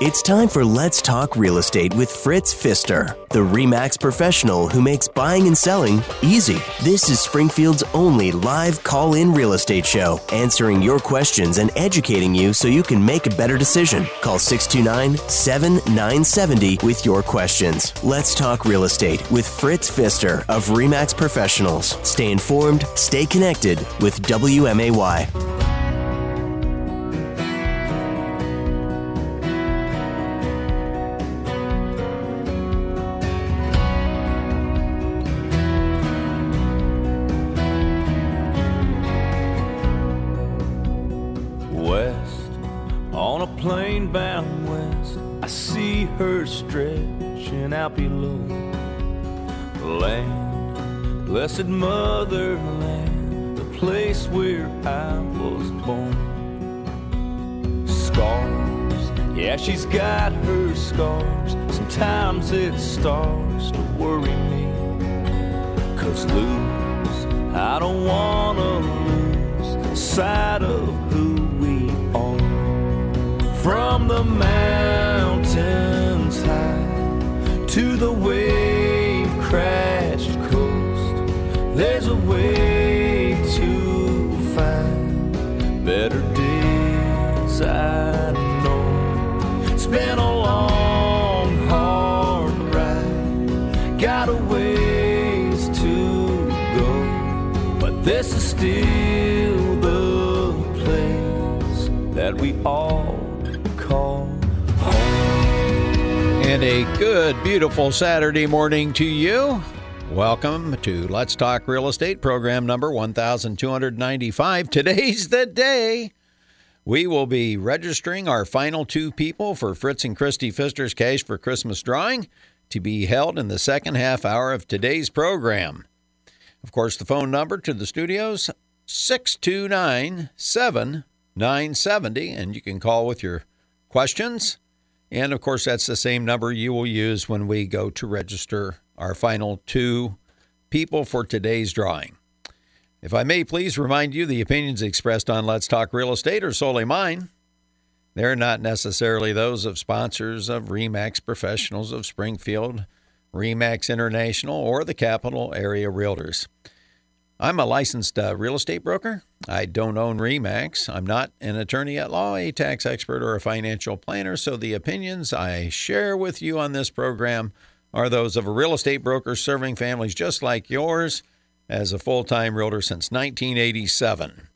It's time for Let's Talk Real Estate with Fritz Pfister, the REMAX professional who makes buying and selling easy. This is Springfield's only live call in real estate show, answering your questions and educating you so you can make a better decision. Call 629 7970 with your questions. Let's Talk Real Estate with Fritz Pfister of REMAX Professionals. Stay informed, stay connected with WMAY. Yeah, she's got her scars. Sometimes it starts to worry me. Cause lose, I don't wanna lose sight of who we are. From the mountains high to the wave crashed coast, there's a way to find better days. I that we all call And a good, beautiful Saturday morning to you. Welcome to Let's Talk Real Estate program number 1295. Today's the day. We will be registering our final two people for Fritz and Christy Pfister's Cash for Christmas drawing to be held in the second half hour of today's program. Of course, the phone number to the studios 629 7970 and you can call with your questions. And of course, that's the same number you will use when we go to register our final two people for today's drawing. If I may please remind you, the opinions expressed on Let's Talk Real Estate are solely mine. They're not necessarily those of sponsors of REMAX Professionals of Springfield, REMAX International, or the Capital Area Realtors. I'm a licensed uh, real estate broker. I don't own REMAX. I'm not an attorney at law, a tax expert, or a financial planner, so the opinions I share with you on this program are those of a real estate broker serving families just like yours as a full time realtor since 1987.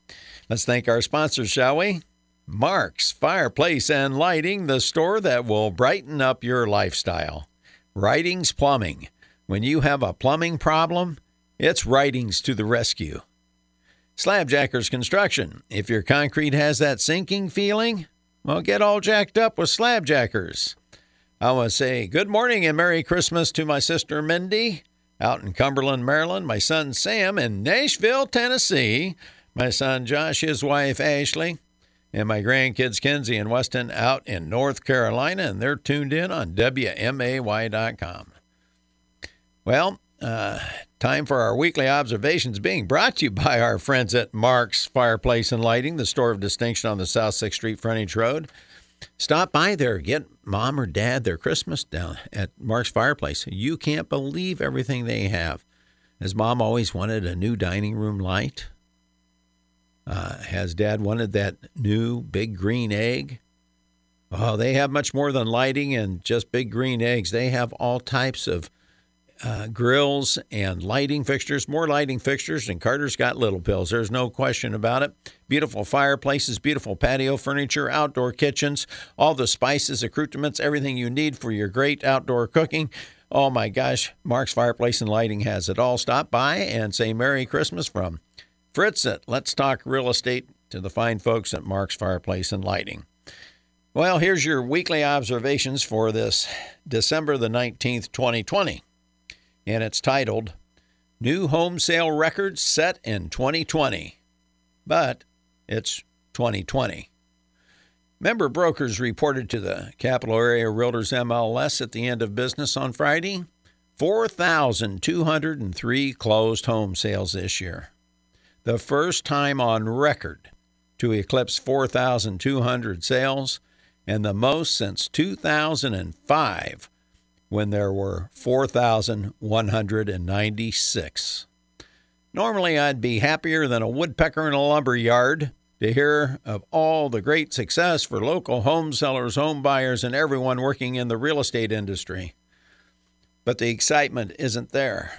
Let's thank our sponsors, shall we? Mark's Fireplace and Lighting, the store that will brighten up your lifestyle. Writings Plumbing. When you have a plumbing problem, it's Writings to the rescue. Slabjackers Construction. If your concrete has that sinking feeling, well, get all jacked up with Slabjackers. I want to say good morning and Merry Christmas to my sister Mindy out in Cumberland, Maryland, my son Sam in Nashville, Tennessee, my son Josh, his wife Ashley, and my grandkids Kenzie and Weston out in North Carolina, and they're tuned in on WMAY.com. Well, uh, time for our weekly observations being brought to you by our friends at Mark's Fireplace and Lighting, the store of distinction on the South 6th Street Frontage Road. Stop by there, get mom or dad their Christmas down at Mark's Fireplace. You can't believe everything they have. Has mom always wanted a new dining room light? Uh, has dad wanted that new big green egg? Oh, they have much more than lighting and just big green eggs. They have all types of uh, grills and lighting fixtures, more lighting fixtures and Carter's got little pills. There's no question about it. Beautiful fireplaces, beautiful patio furniture, outdoor kitchens, all the spices, accoutrements, everything you need for your great outdoor cooking. Oh my gosh, Mark's Fireplace and Lighting has it all. Stop by and say Merry Christmas from Fritz at Let's Talk Real Estate to the fine folks at Mark's Fireplace and Lighting. Well, here's your weekly observations for this December the 19th, 2020 and it's titled New Home Sale Records Set in 2020. But it's 2020. Member brokers reported to the Capital Area Realtors MLS at the end of business on Friday 4,203 closed home sales this year. The first time on record to eclipse 4,200 sales and the most since 2005 when there were 4,196. Normally, I'd be happier than a woodpecker in a lumber yard to hear of all the great success for local home sellers, home buyers, and everyone working in the real estate industry. But the excitement isn't there,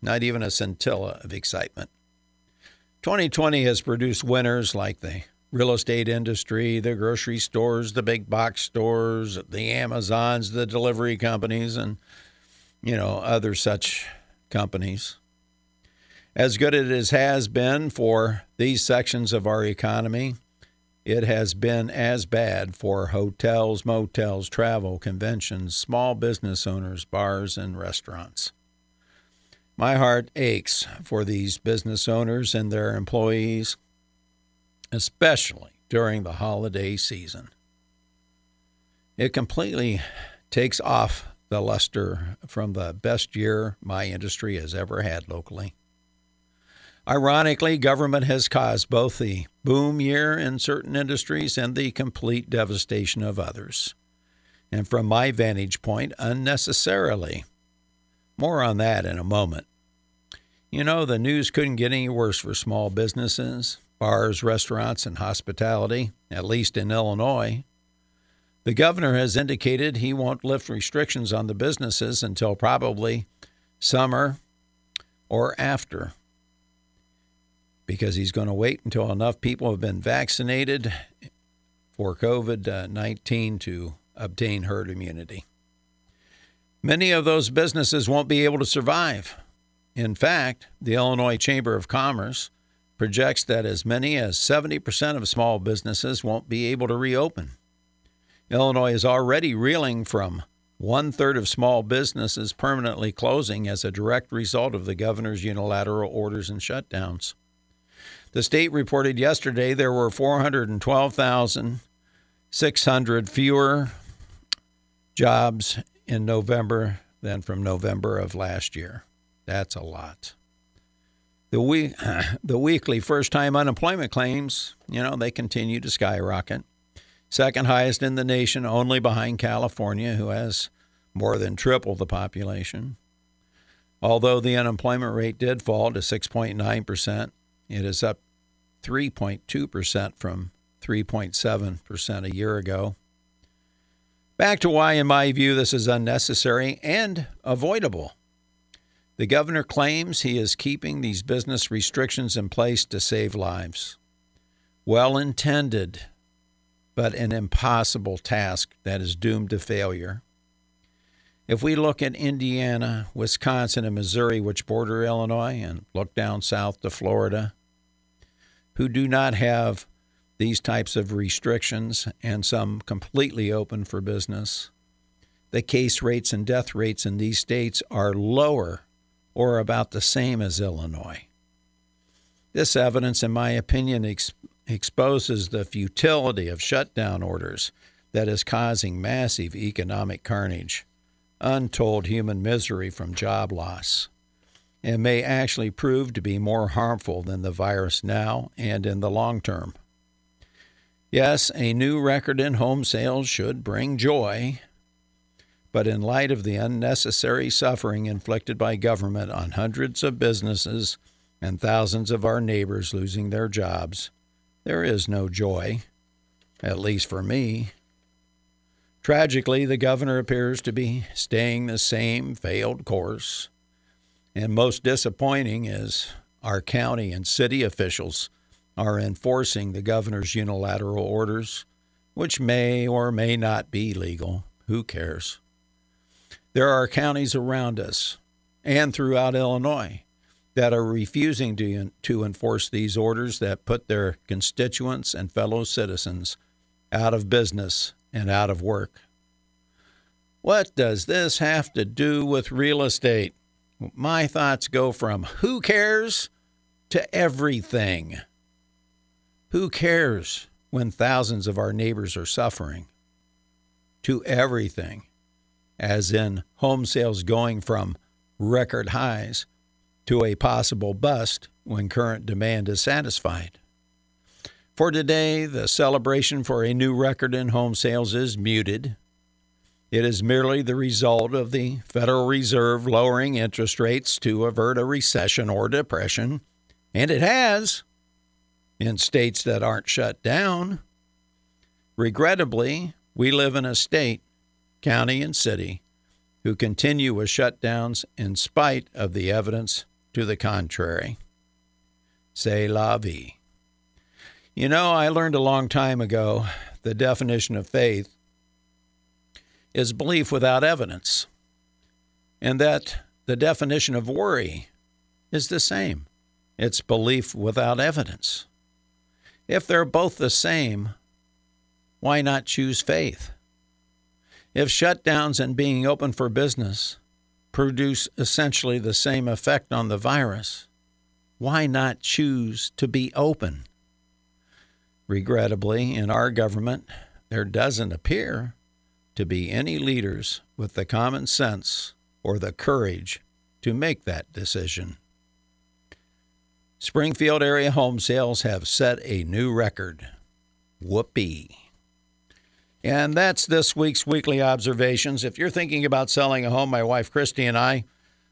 not even a scintilla of excitement. 2020 has produced winners like the real estate industry, the grocery stores, the big box stores, the Amazons, the delivery companies, and, you know, other such companies. As good as it has been for these sections of our economy, it has been as bad for hotels, motels, travel, conventions, small business owners, bars, and restaurants. My heart aches for these business owners and their employees especially during the holiday season. It completely takes off the luster from the best year my industry has ever had locally. Ironically, government has caused both the boom year in certain industries and the complete devastation of others. And from my vantage point, unnecessarily. More on that in a moment. You know, the news couldn't get any worse for small businesses bars, restaurants, and hospitality, at least in Illinois. The governor has indicated he won't lift restrictions on the businesses until probably summer or after because he's going to wait until enough people have been vaccinated for COVID 19 to obtain herd immunity. Many of those businesses won't be able to survive. In fact, the Illinois Chamber of Commerce projects that as many as 70% of small businesses won't be able to reopen. Illinois is already reeling from one third of small businesses permanently closing as a direct result of the governor's unilateral orders and shutdowns. The state reported yesterday there were 412,600 fewer jobs in November than from November of last year. That's a lot. The week, the weekly first-time unemployment claims, you know, they continue to skyrocket. Second highest in the nation, only behind California, who has more than triple the population. Although the unemployment rate did fall to 6.9%, it is up 3.2% from 3.7% a year ago. Back to why, in my view, this is unnecessary and avoidable. The governor claims he is keeping these business restrictions in place to save lives. Well intended, but an impossible task that is doomed to failure. If we look at Indiana, Wisconsin, and Missouri, which border Illinois, and look down south to Florida, who do not have these types of restrictions and some completely open for business, the case rates and death rates in these states are lower or about the same as Illinois. This evidence, in my opinion, ex- exposes the futility of shutdown orders that is causing massive economic carnage, untold human misery from job loss, and may actually prove to be more harmful than the virus now and in the long term. Yes, a new record in home sales should bring joy, but in light of the unnecessary suffering inflicted by government on hundreds of businesses and thousands of our neighbors losing their jobs, there is no joy, at least for me. Tragically, the governor appears to be staying the same failed course. And most disappointing is our county and city officials are enforcing the governor's unilateral orders, which may or may not be legal. Who cares? There are counties around us and throughout Illinois that are refusing to, to enforce these orders that put their constituents and fellow citizens out of business and out of work. What does this have to do with real estate? My thoughts go from who cares to everything. Who cares when thousands of our neighbors are suffering? To everything as in home sales going from record highs to a possible bust when current demand is satisfied. For today, the celebration for a new record in home sales is muted. It is merely the result of the Federal Reserve lowering interest rates to avert a recession or depression, and it has in states that aren't shut down. Regrettably, we live in a state, county, and city who continue with shutdowns in spite of the evidence to the contrary. C'est la vie. You know, I learned a long time ago the definition of faith is belief without evidence, and that the definition of worry is the same it's belief without evidence. If they're both the same, why not choose faith? If shutdowns and being open for business produce essentially the same effect on the virus, why not choose to be open? Regrettably, in our government, there doesn't appear to be any leaders with the common sense or the courage to make that decision. Springfield area home sales have set a new record. Whoopee. And that's this week's weekly observations. If you're thinking about selling a home, my wife Christy and I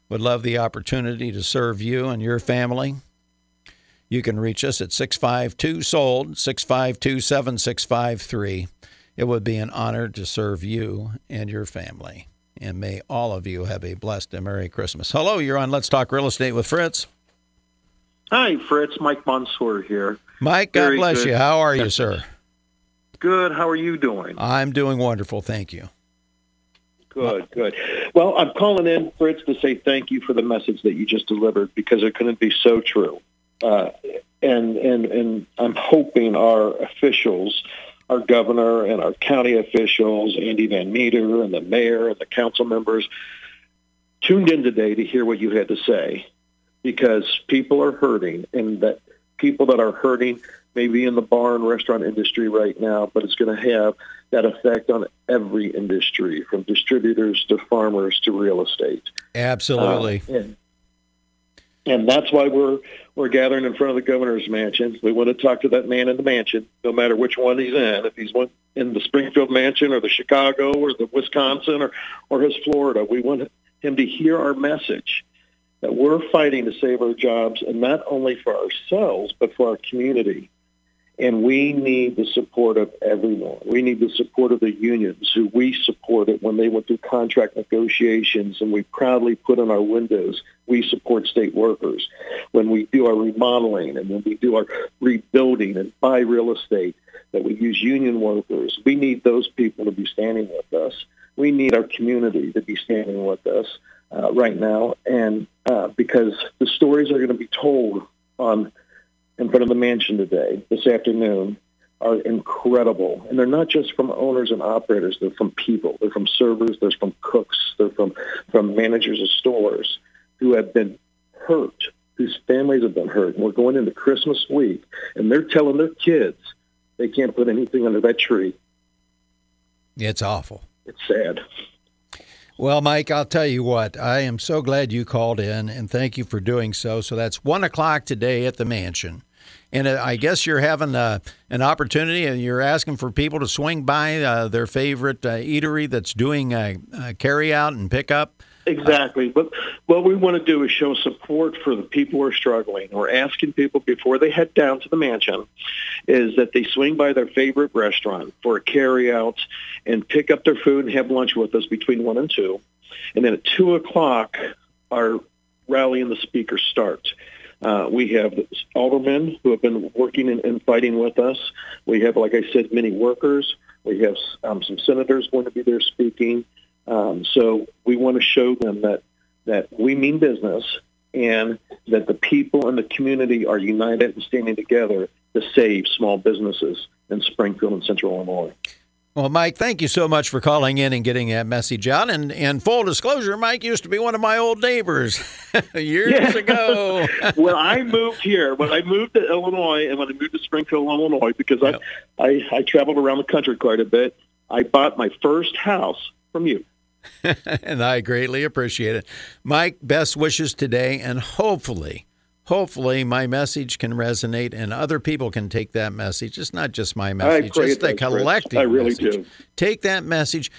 would love the opportunity to serve you and your family. You can reach us at 652 sold 652 7653. It would be an honor to serve you and your family. And may all of you have a blessed and Merry Christmas. Hello, you're on Let's Talk Real Estate with Fritz. Hi, Fritz. Mike Monsoor here. Mike, God Very bless good. you. How are you, sir? Good. How are you doing? I'm doing wonderful. Thank you. Good, good. Well, I'm calling in, Fritz, to say thank you for the message that you just delivered because it couldn't be so true. Uh, and and and I'm hoping our officials our governor and our county officials, Andy Van Meter and the mayor and the council members, tuned in today to hear what you had to say because people are hurting and that people that are hurting may be in the bar and restaurant industry right now, but it's going to have that effect on every industry from distributors to farmers to real estate. Absolutely. Uh, and, and that's why we're we're gathering in front of the governor's mansion. We want to talk to that man in the mansion, no matter which one he's in. If he's one in the Springfield mansion or the Chicago or the Wisconsin or or his Florida, we want him to hear our message that we're fighting to save our jobs, and not only for ourselves but for our community. And we need the support of everyone. We need the support of the unions who we supported when they went through contract negotiations and we proudly put on our windows, we support state workers. When we do our remodeling and when we do our rebuilding and buy real estate, that we use union workers, we need those people to be standing with us. We need our community to be standing with us uh, right now. And uh, because the stories are going to be told on in front of the mansion today, this afternoon, are incredible. And they're not just from owners and operators, they're from people. They're from servers, they're from cooks, they're from, from managers of stores who have been hurt, whose families have been hurt. And we're going into Christmas week, and they're telling their kids they can't put anything under that tree. It's awful. It's sad. Well, Mike, I'll tell you what, I am so glad you called in, and thank you for doing so. So that's 1 o'clock today at the mansion. And uh, I guess you're having uh, an opportunity and you're asking for people to swing by uh, their favorite uh, eatery that's doing a, a carry out and pick up. Exactly. But what we want to do is show support for the people who are struggling. We're asking people before they head down to the mansion is that they swing by their favorite restaurant for a carry out and pick up their food and have lunch with us between 1 and 2. And then at 2 o'clock, our rally and the speaker start. Uh, we have aldermen who have been working and, and, fighting with us. We have, like I said, many workers. We have um, some senators going to be there speaking. Um, so we want to show them that that we mean business and that the people in the community are united and standing together to save small businesses in Springfield and Central Illinois. Well, Mike, thank you so much for calling in and getting that message out. And, and full disclosure, Mike used to be one of my old neighbors years ago. when I moved here, when I moved to Illinois, and when I moved to Springfield, Illinois, because yep. I, I I traveled around the country quite a bit, I bought my first house from you. and I greatly appreciate it. Mike, best wishes today, and hopefully, hopefully my message can resonate and other people can take that message. It's not just my message, it's the collective I really message. do. Take that message.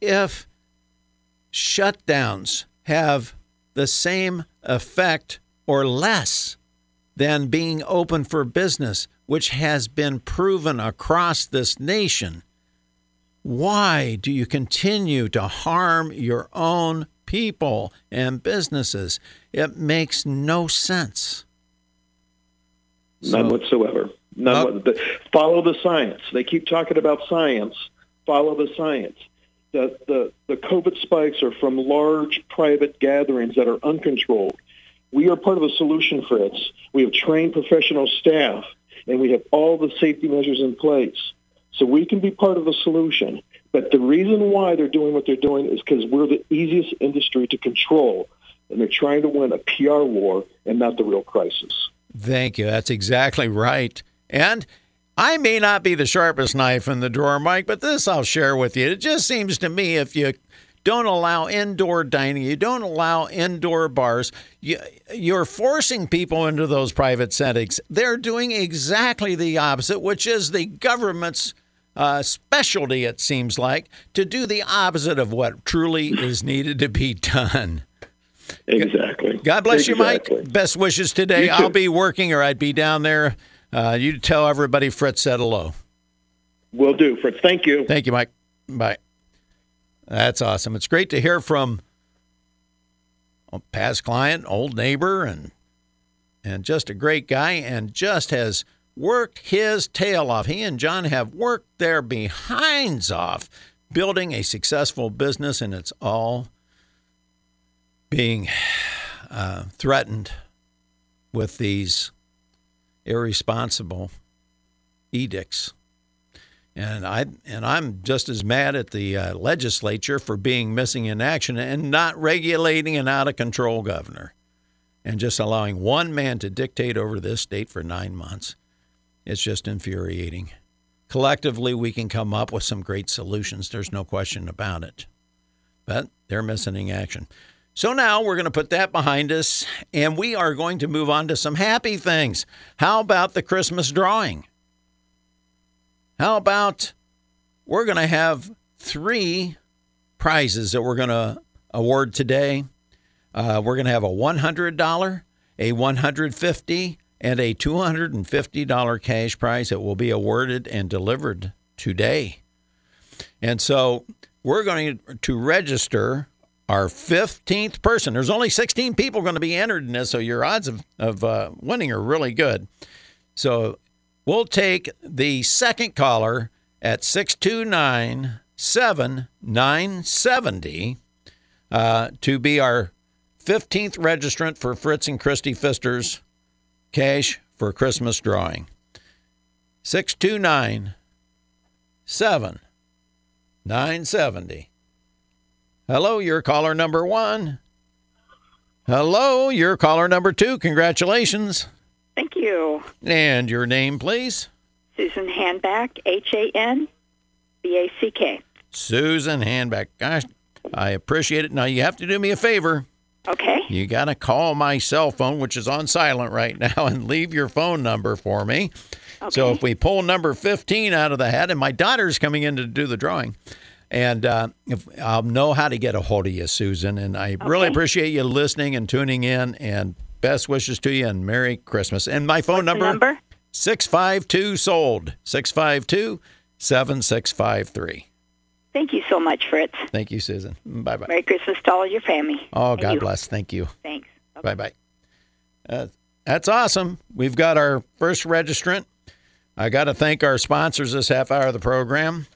If shutdowns have the same effect or less than being open for business, which has been proven across this nation, why do you continue to harm your own people and businesses? It makes no sense. None So- whatsoever. None. Uh, what- follow the science. They keep talking about science. Follow the science. The, the, the COVID spikes are from large private gatherings that are uncontrolled. We are part of the solution, Fritz. We have trained professional staff, and we have all the safety measures in place. So we can be part of the solution. But the reason why they're doing what they're doing is because we're the easiest industry to control, and they're trying to win a PR war and not the real crisis. Thank you. That's exactly right. And I may not be the sharpest knife in the drawer, Mike, but this I'll share with you. It just seems to me if you don't allow indoor dining, you don't allow indoor bars, you, you're forcing people into those private settings. They're doing exactly the opposite, which is the government's uh, specialty, it seems like, to do the opposite of what truly is needed to be done. Exactly. God bless you, Mike. Best wishes today. I'll be working or I'd be down there. Uh, you tell everybody Fritz said hello. Will do, Fritz. Thank you. Thank you, Mike. Bye. That's awesome. It's great to hear from a past client, old neighbor, and and just a great guy, and just has worked his tail off. He and John have worked their behinds off building a successful business, and it's all being uh, threatened with these irresponsible edicts. And I and I'm just as mad at the uh, legislature for being missing in action and not regulating an out of control governor, and just allowing one man to dictate over this state for nine months. It's just infuriating. Collectively, we can come up with some great solutions. There's no question about it, but they're missing in action. So now we're going to put that behind us, and we are going to move on to some happy things. How about the Christmas drawing? How about we're going to have three prizes that we're going to award today? Uh, we're going to have a $100, a $150, and a $250 cash prize that will be awarded and delivered today. And so we're going to register our 15th person. There's only 16 people going to be entered in this, so your odds of, of uh, winning are really good. So we'll take the second caller at 629 7970 uh, to be our 15th registrant for Fritz and Christy Pfister's cash for Christmas drawing. 629 7970. Hello, you're caller number one. Hello, you're caller number two. Congratulations. Thank you. And your name, please? Susan Handback, H A N B A C K. Susan Handback. Gosh, I appreciate it. Now, you have to do me a favor. Okay. You got to call my cell phone, which is on silent right now, and leave your phone number for me. Okay. So if we pull number 15 out of the hat, and my daughter's coming in to do the drawing, and uh, if I'll know how to get a hold of you, Susan. And I really appreciate you listening and tuning in. And best wishes to you and Merry Christmas. And my phone The number? 652 sold 652 7653. Thank you so much, Fritz. Thank you, Susan. Bye bye. Merry Christmas to all your family. Oh, And God you. bless. Thank you. Thanks. Bye bye. Uh, that's awesome. We've got our first registrant. I got to thank our sponsors this half hour of the program.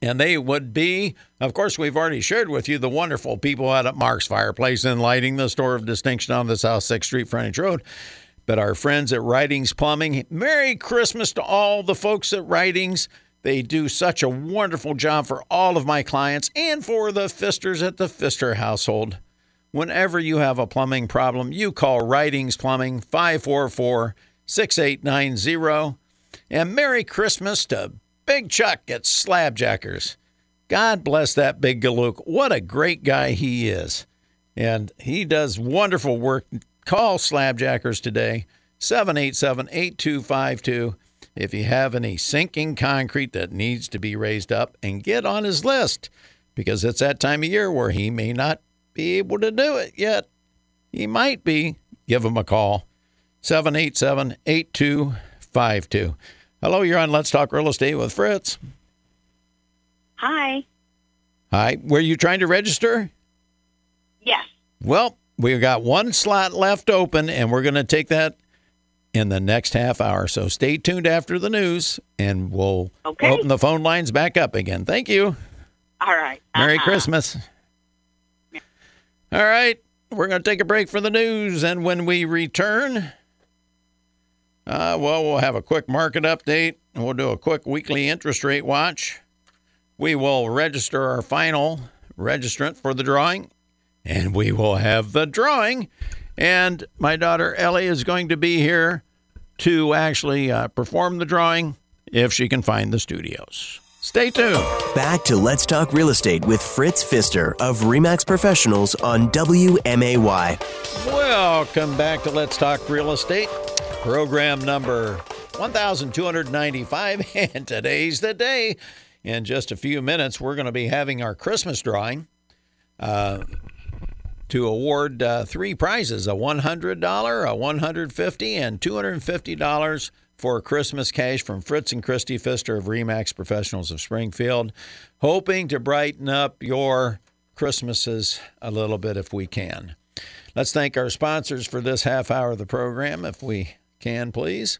And they would be, of course, we've already shared with you the wonderful people out at Mark's Fireplace and Lighting, the store of distinction on the South 6th Street frontage road. But our friends at Writings Plumbing, Merry Christmas to all the folks at Writings. They do such a wonderful job for all of my clients and for the Pfisters at the Pfister household. Whenever you have a plumbing problem, you call Writings Plumbing 544 6890. And Merry Christmas to Big Chuck at Slabjackers. God bless that big galook. What a great guy he is. And he does wonderful work Call Slabjackers today, 787 8252, if you have any sinking concrete that needs to be raised up, and get on his list because it's that time of year where he may not be able to do it yet. He might be. Give him a call, 787 8252. Hello, you're on Let's Talk Real Estate with Fritz. Hi. Hi, were you trying to register? Yes. Well, we've got one slot left open, and we're going to take that in the next half hour. So stay tuned after the news, and we'll Okay. open the phone lines back up again. Thank you. All right. Merry Uh-huh. Christmas. All right, we're going to take a break for the news, and when we return, uh, well, we'll have a quick market update, and we'll do a quick weekly interest rate watch. We will register our final registrant for the drawing, and we will have the drawing. And my daughter Ellie is going to be here to actually uh, perform the drawing if she can find the studios. Stay tuned. Back to Let's Talk Real Estate with Fritz Pfister of REMAX Professionals on WMAY. Welcome back to Let's Talk Real Estate, program number 1295. And today's the day. In just a few minutes, we're going to be having our Christmas drawing uh, to award uh, three prizes a $100, a 150, and $250 for Christmas cash from Fritz and Christy Pfister of Remax Professionals of Springfield, hoping to brighten up your Christmases a little bit if we can. Let's thank our sponsors for this half hour of the program, if we can, please.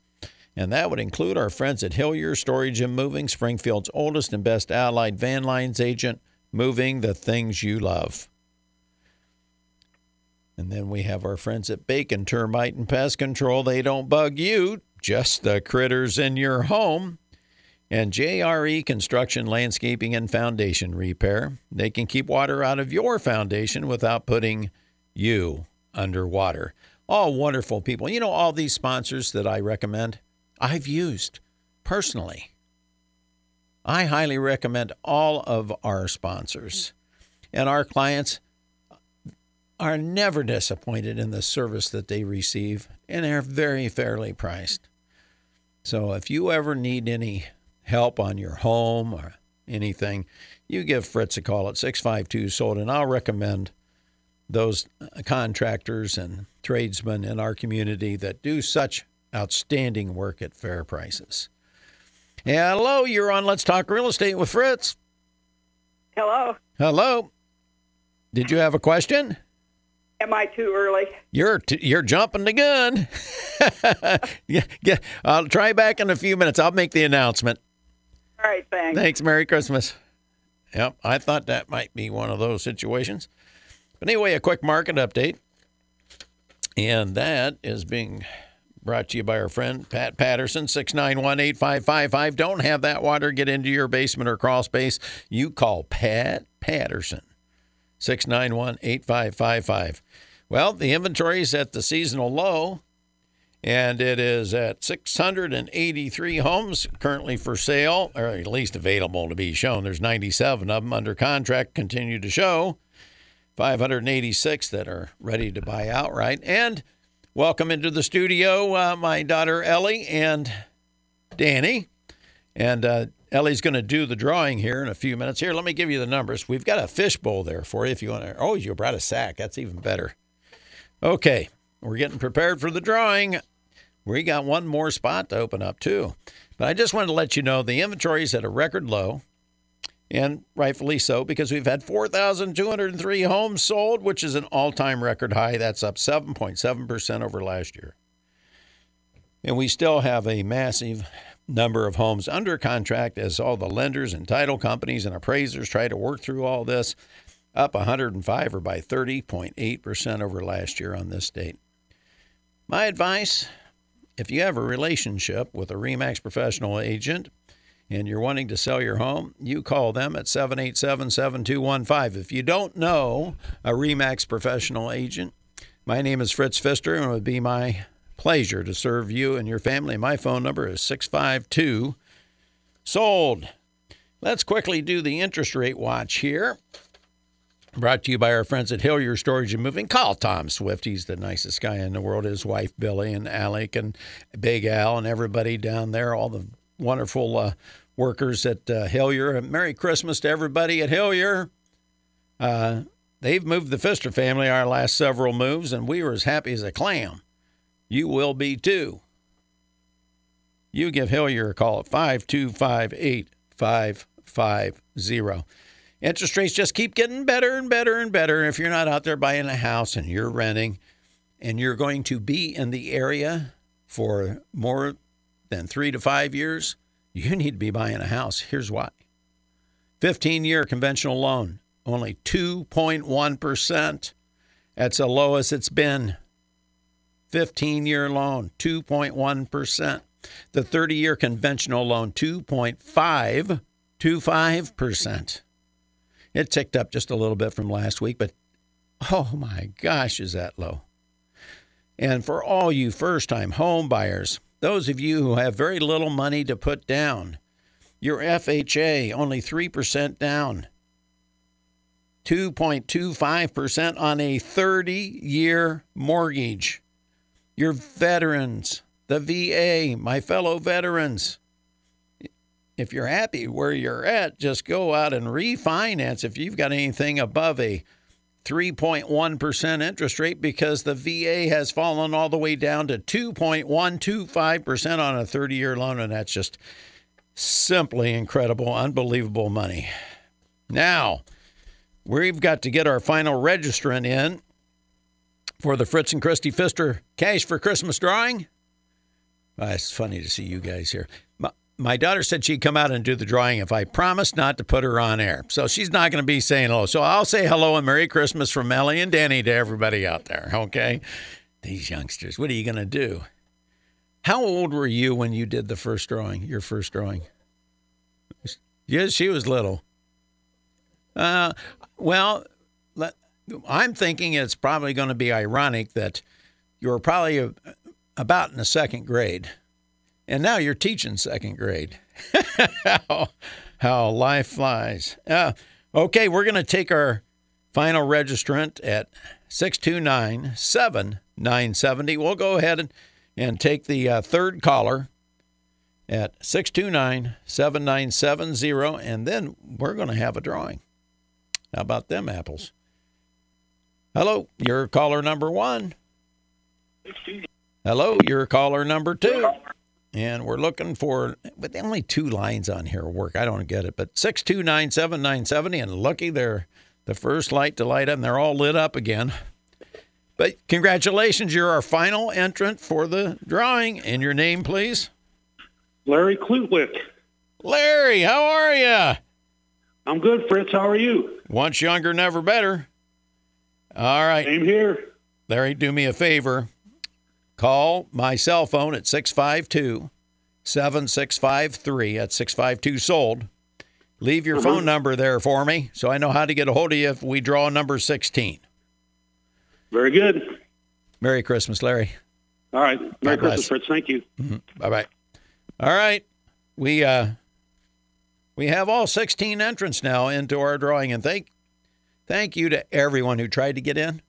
And that would include our friends at Hillier Storage and Moving, Springfield's oldest and best allied van lines agent, moving the things you love. And then we have our friends at Bacon Termite and Pest Control. They don't bug you, just the critters in your home. And JRE Construction, Landscaping, and Foundation Repair. They can keep water out of your foundation without putting you underwater. All wonderful people. You know, all these sponsors that I recommend, I've used personally. I highly recommend all of our sponsors. And our clients are never disappointed in the service that they receive, and they're very fairly priced. So if you ever need any help on your home or anything, you give Fritz a call at 652 Sold, and I'll recommend those uh, contractors and tradesmen in our community that do such outstanding work at fair prices. Hello, you're on Let's Talk Real Estate with Fritz. Hello. Hello. Did you have a question? Am I too early? You're t- you're jumping the gun. yeah, yeah. I'll try back in a few minutes. I'll make the announcement. All right, thanks. Thanks. Merry Christmas. Yep, I thought that might be one of those situations. But anyway, a quick market update. And that is being brought to you by our friend Pat Patterson, 691 8555. Don't have that water get into your basement or crawl space. You call Pat Patterson, 691 8555. Well, the inventory is at the seasonal low, and it is at 683 homes currently for sale, or at least available to be shown. There's 97 of them under contract, continue to show. 586 that are ready to buy outright. And welcome into the studio, uh, my daughter Ellie and Danny. And uh, Ellie's going to do the drawing here in a few minutes. Here, let me give you the numbers. We've got a fishbowl there for you if you want to. Oh, you brought a sack. That's even better. Okay, we're getting prepared for the drawing. We got one more spot to open up, too. But I just wanted to let you know the inventory is at a record low and rightfully so because we've had 4,203 homes sold, which is an all time record high. That's up 7.7% over last year. And we still have a massive number of homes under contract as all the lenders and title companies and appraisers try to work through all this, up 105 or by 30.8% over last year on this date. My advice if you have a relationship with a REMAX professional agent, and you're wanting to sell your home, you call them at 787 7215. If you don't know a REMAX professional agent, my name is Fritz Pfister, and it would be my pleasure to serve you and your family. My phone number is 652 Sold. Let's quickly do the interest rate watch here. Brought to you by our friends at Hillier Storage and Moving. Call Tom Swift. He's the nicest guy in the world. His wife, Billy, and Alec, and Big Al, and everybody down there, all the wonderful uh, workers at uh, Hillier. Merry Christmas to everybody at Hillier. Uh, they've moved the Pfister family our last several moves, and we were as happy as a clam. You will be too. You give Hillier a call at 525 8550. Interest rates just keep getting better and better and better. If you're not out there buying a house and you're renting and you're going to be in the area for more than three to five years, you need to be buying a house. Here's why 15 year conventional loan, only 2.1%. That's the lowest it's been. 15 year loan, 2.1%. The 30 year conventional loan, 2.525%. It ticked up just a little bit from last week, but oh my gosh, is that low. And for all you first time home buyers, those of you who have very little money to put down, your FHA only 3% down, 2.25% on a 30 year mortgage. Your veterans, the VA, my fellow veterans, if you're happy where you're at, just go out and refinance if you've got anything above a 3.1% interest rate because the VA has fallen all the way down to 2.125% on a 30 year loan, and that's just simply incredible, unbelievable money. Now, we've got to get our final registrant in for the Fritz and Christy Pfister Cash for Christmas drawing. Well, it's funny to see you guys here my daughter said she'd come out and do the drawing if I promised not to put her on air. So she's not going to be saying hello. So I'll say hello and Merry Christmas from Ellie and Danny to everybody out there. Okay. These youngsters, what are you going to do? How old were you when you did the first drawing, your first drawing? Yes, she was little. Uh, well, I'm thinking it's probably going to be ironic that you were probably about in the second grade and now you're teaching second grade. how, how life flies. Uh, okay, we're going to take our final registrant at 629 7970. We'll go ahead and, and take the uh, third caller at 629 7970, and then we're going to have a drawing. How about them apples? Hello, you're caller number one. Hello, you're caller number two. And we're looking for but only two lines on here work. I don't get it but 6297970 and lucky they're the first light to light up and they're all lit up again. But congratulations you're our final entrant for the drawing. And your name please? Larry klutwick larry how are you i'm good fritz. How are you? Once younger never better all right same here larry do me a favor Call my cell phone at 652 7653 at 652 sold. Leave your mm-hmm. phone number there for me so I know how to get a hold of you if we draw number 16. Very good. Merry Christmas, Larry. All right. Merry Christmas, Fritz. Thank you. Mm-hmm. Bye bye. All right. We uh we have all 16 entrants now into our drawing and thank thank you to everyone who tried to get in.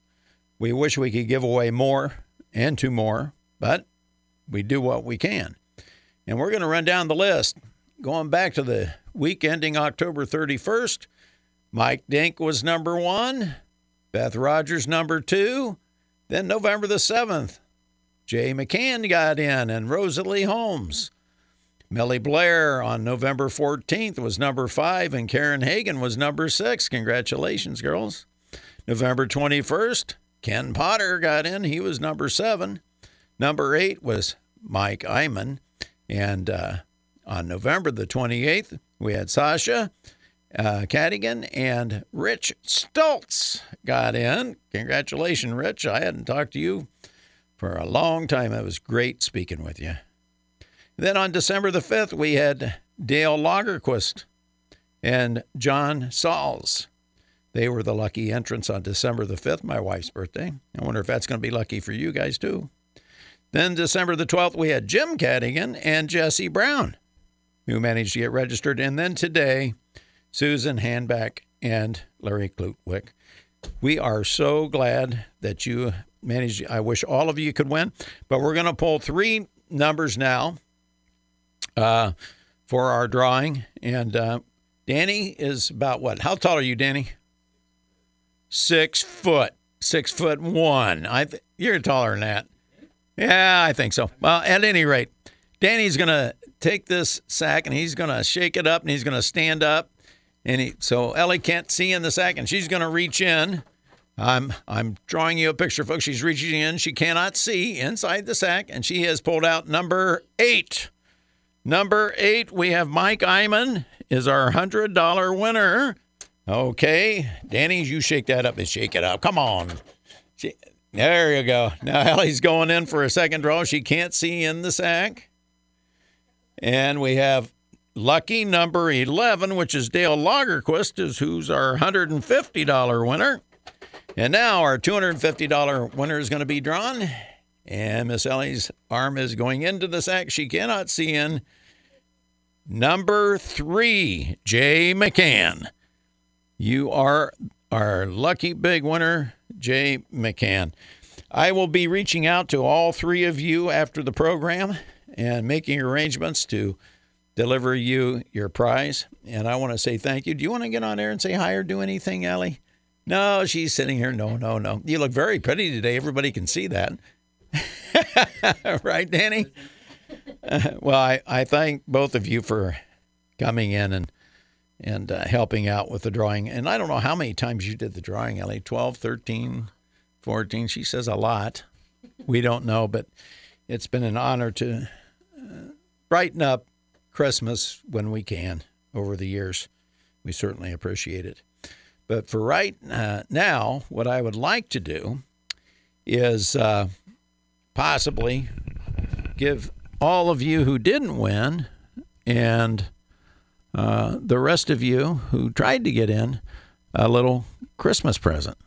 We wish we could give away more and two more, but we do what we can. And we're going to run down the list. Going back to the week ending October 31st, Mike Dink was number one, Beth Rogers number two. Then November the 7th, Jay McCann got in and Rosalie Holmes. Millie Blair on November 14th was number five, and Karen Hagan was number six. Congratulations, girls. November 21st, Ken Potter got in. He was number seven. Number eight was Mike Iman. And uh, on November the 28th, we had Sasha uh, Cadigan and Rich Stoltz got in. Congratulations, Rich. I hadn't talked to you for a long time. It was great speaking with you. Then on December the 5th, we had Dale Lagerquist and John Sauls. They were the lucky entrants on December the 5th, my wife's birthday. I wonder if that's going to be lucky for you guys too. Then December the 12th, we had Jim Cadigan and Jesse Brown, who managed to get registered. And then today, Susan Handback and Larry Klutwick. We are so glad that you managed. I wish all of you could win, but we're going to pull three numbers now uh, for our drawing. And uh, Danny is about what? How tall are you, Danny? Six foot. Six foot one. I th- you're taller than that. Yeah, I think so. Well, at any rate, Danny's to take this sack and he's to shake it up and he's to stand up. And he, so Ellie can't see in the sack and she's to reach in. I'm I'm drawing you a picture, folks. She's reaching in. She cannot see inside the sack, and she has pulled out number eight. Number eight, we have Mike Iman is our hundred dollar winner. Okay, Danny, you shake that up and shake it up. Come on. There you go. Now Ellie's going in for a second draw. She can't see in the sack. And we have lucky number 11, which is Dale Lagerquist, is who's our $150 winner. And now our $250 winner is going to be drawn. And Miss Ellie's arm is going into the sack. She cannot see in. Number three, Jay McCann. You are our lucky big winner, Jay McCann. I will be reaching out to all three of you after the program and making arrangements to deliver you your prize. And I want to say thank you. Do you want to get on there and say hi or do anything, Ellie? No, she's sitting here. No, no, no. You look very pretty today. Everybody can see that. right, Danny? Well, I, I thank both of you for coming in and and uh, helping out with the drawing. And I don't know how many times you did the drawing, Ellie 12, 13, 14. She says a lot. We don't know, but it's been an honor to uh, brighten up Christmas when we can over the years. We certainly appreciate it. But for right uh, now, what I would like to do is uh, possibly give all of you who didn't win and uh, the rest of you who tried to get in a little Christmas present.